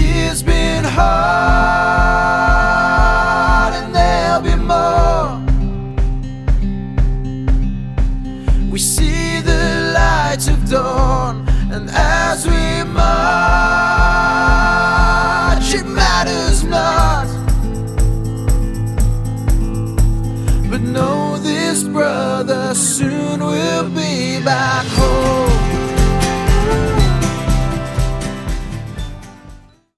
year's been hard, and there'll be more. We see the light of dawn, and as we march, it matters not. But know this, brother, soon we'll be back.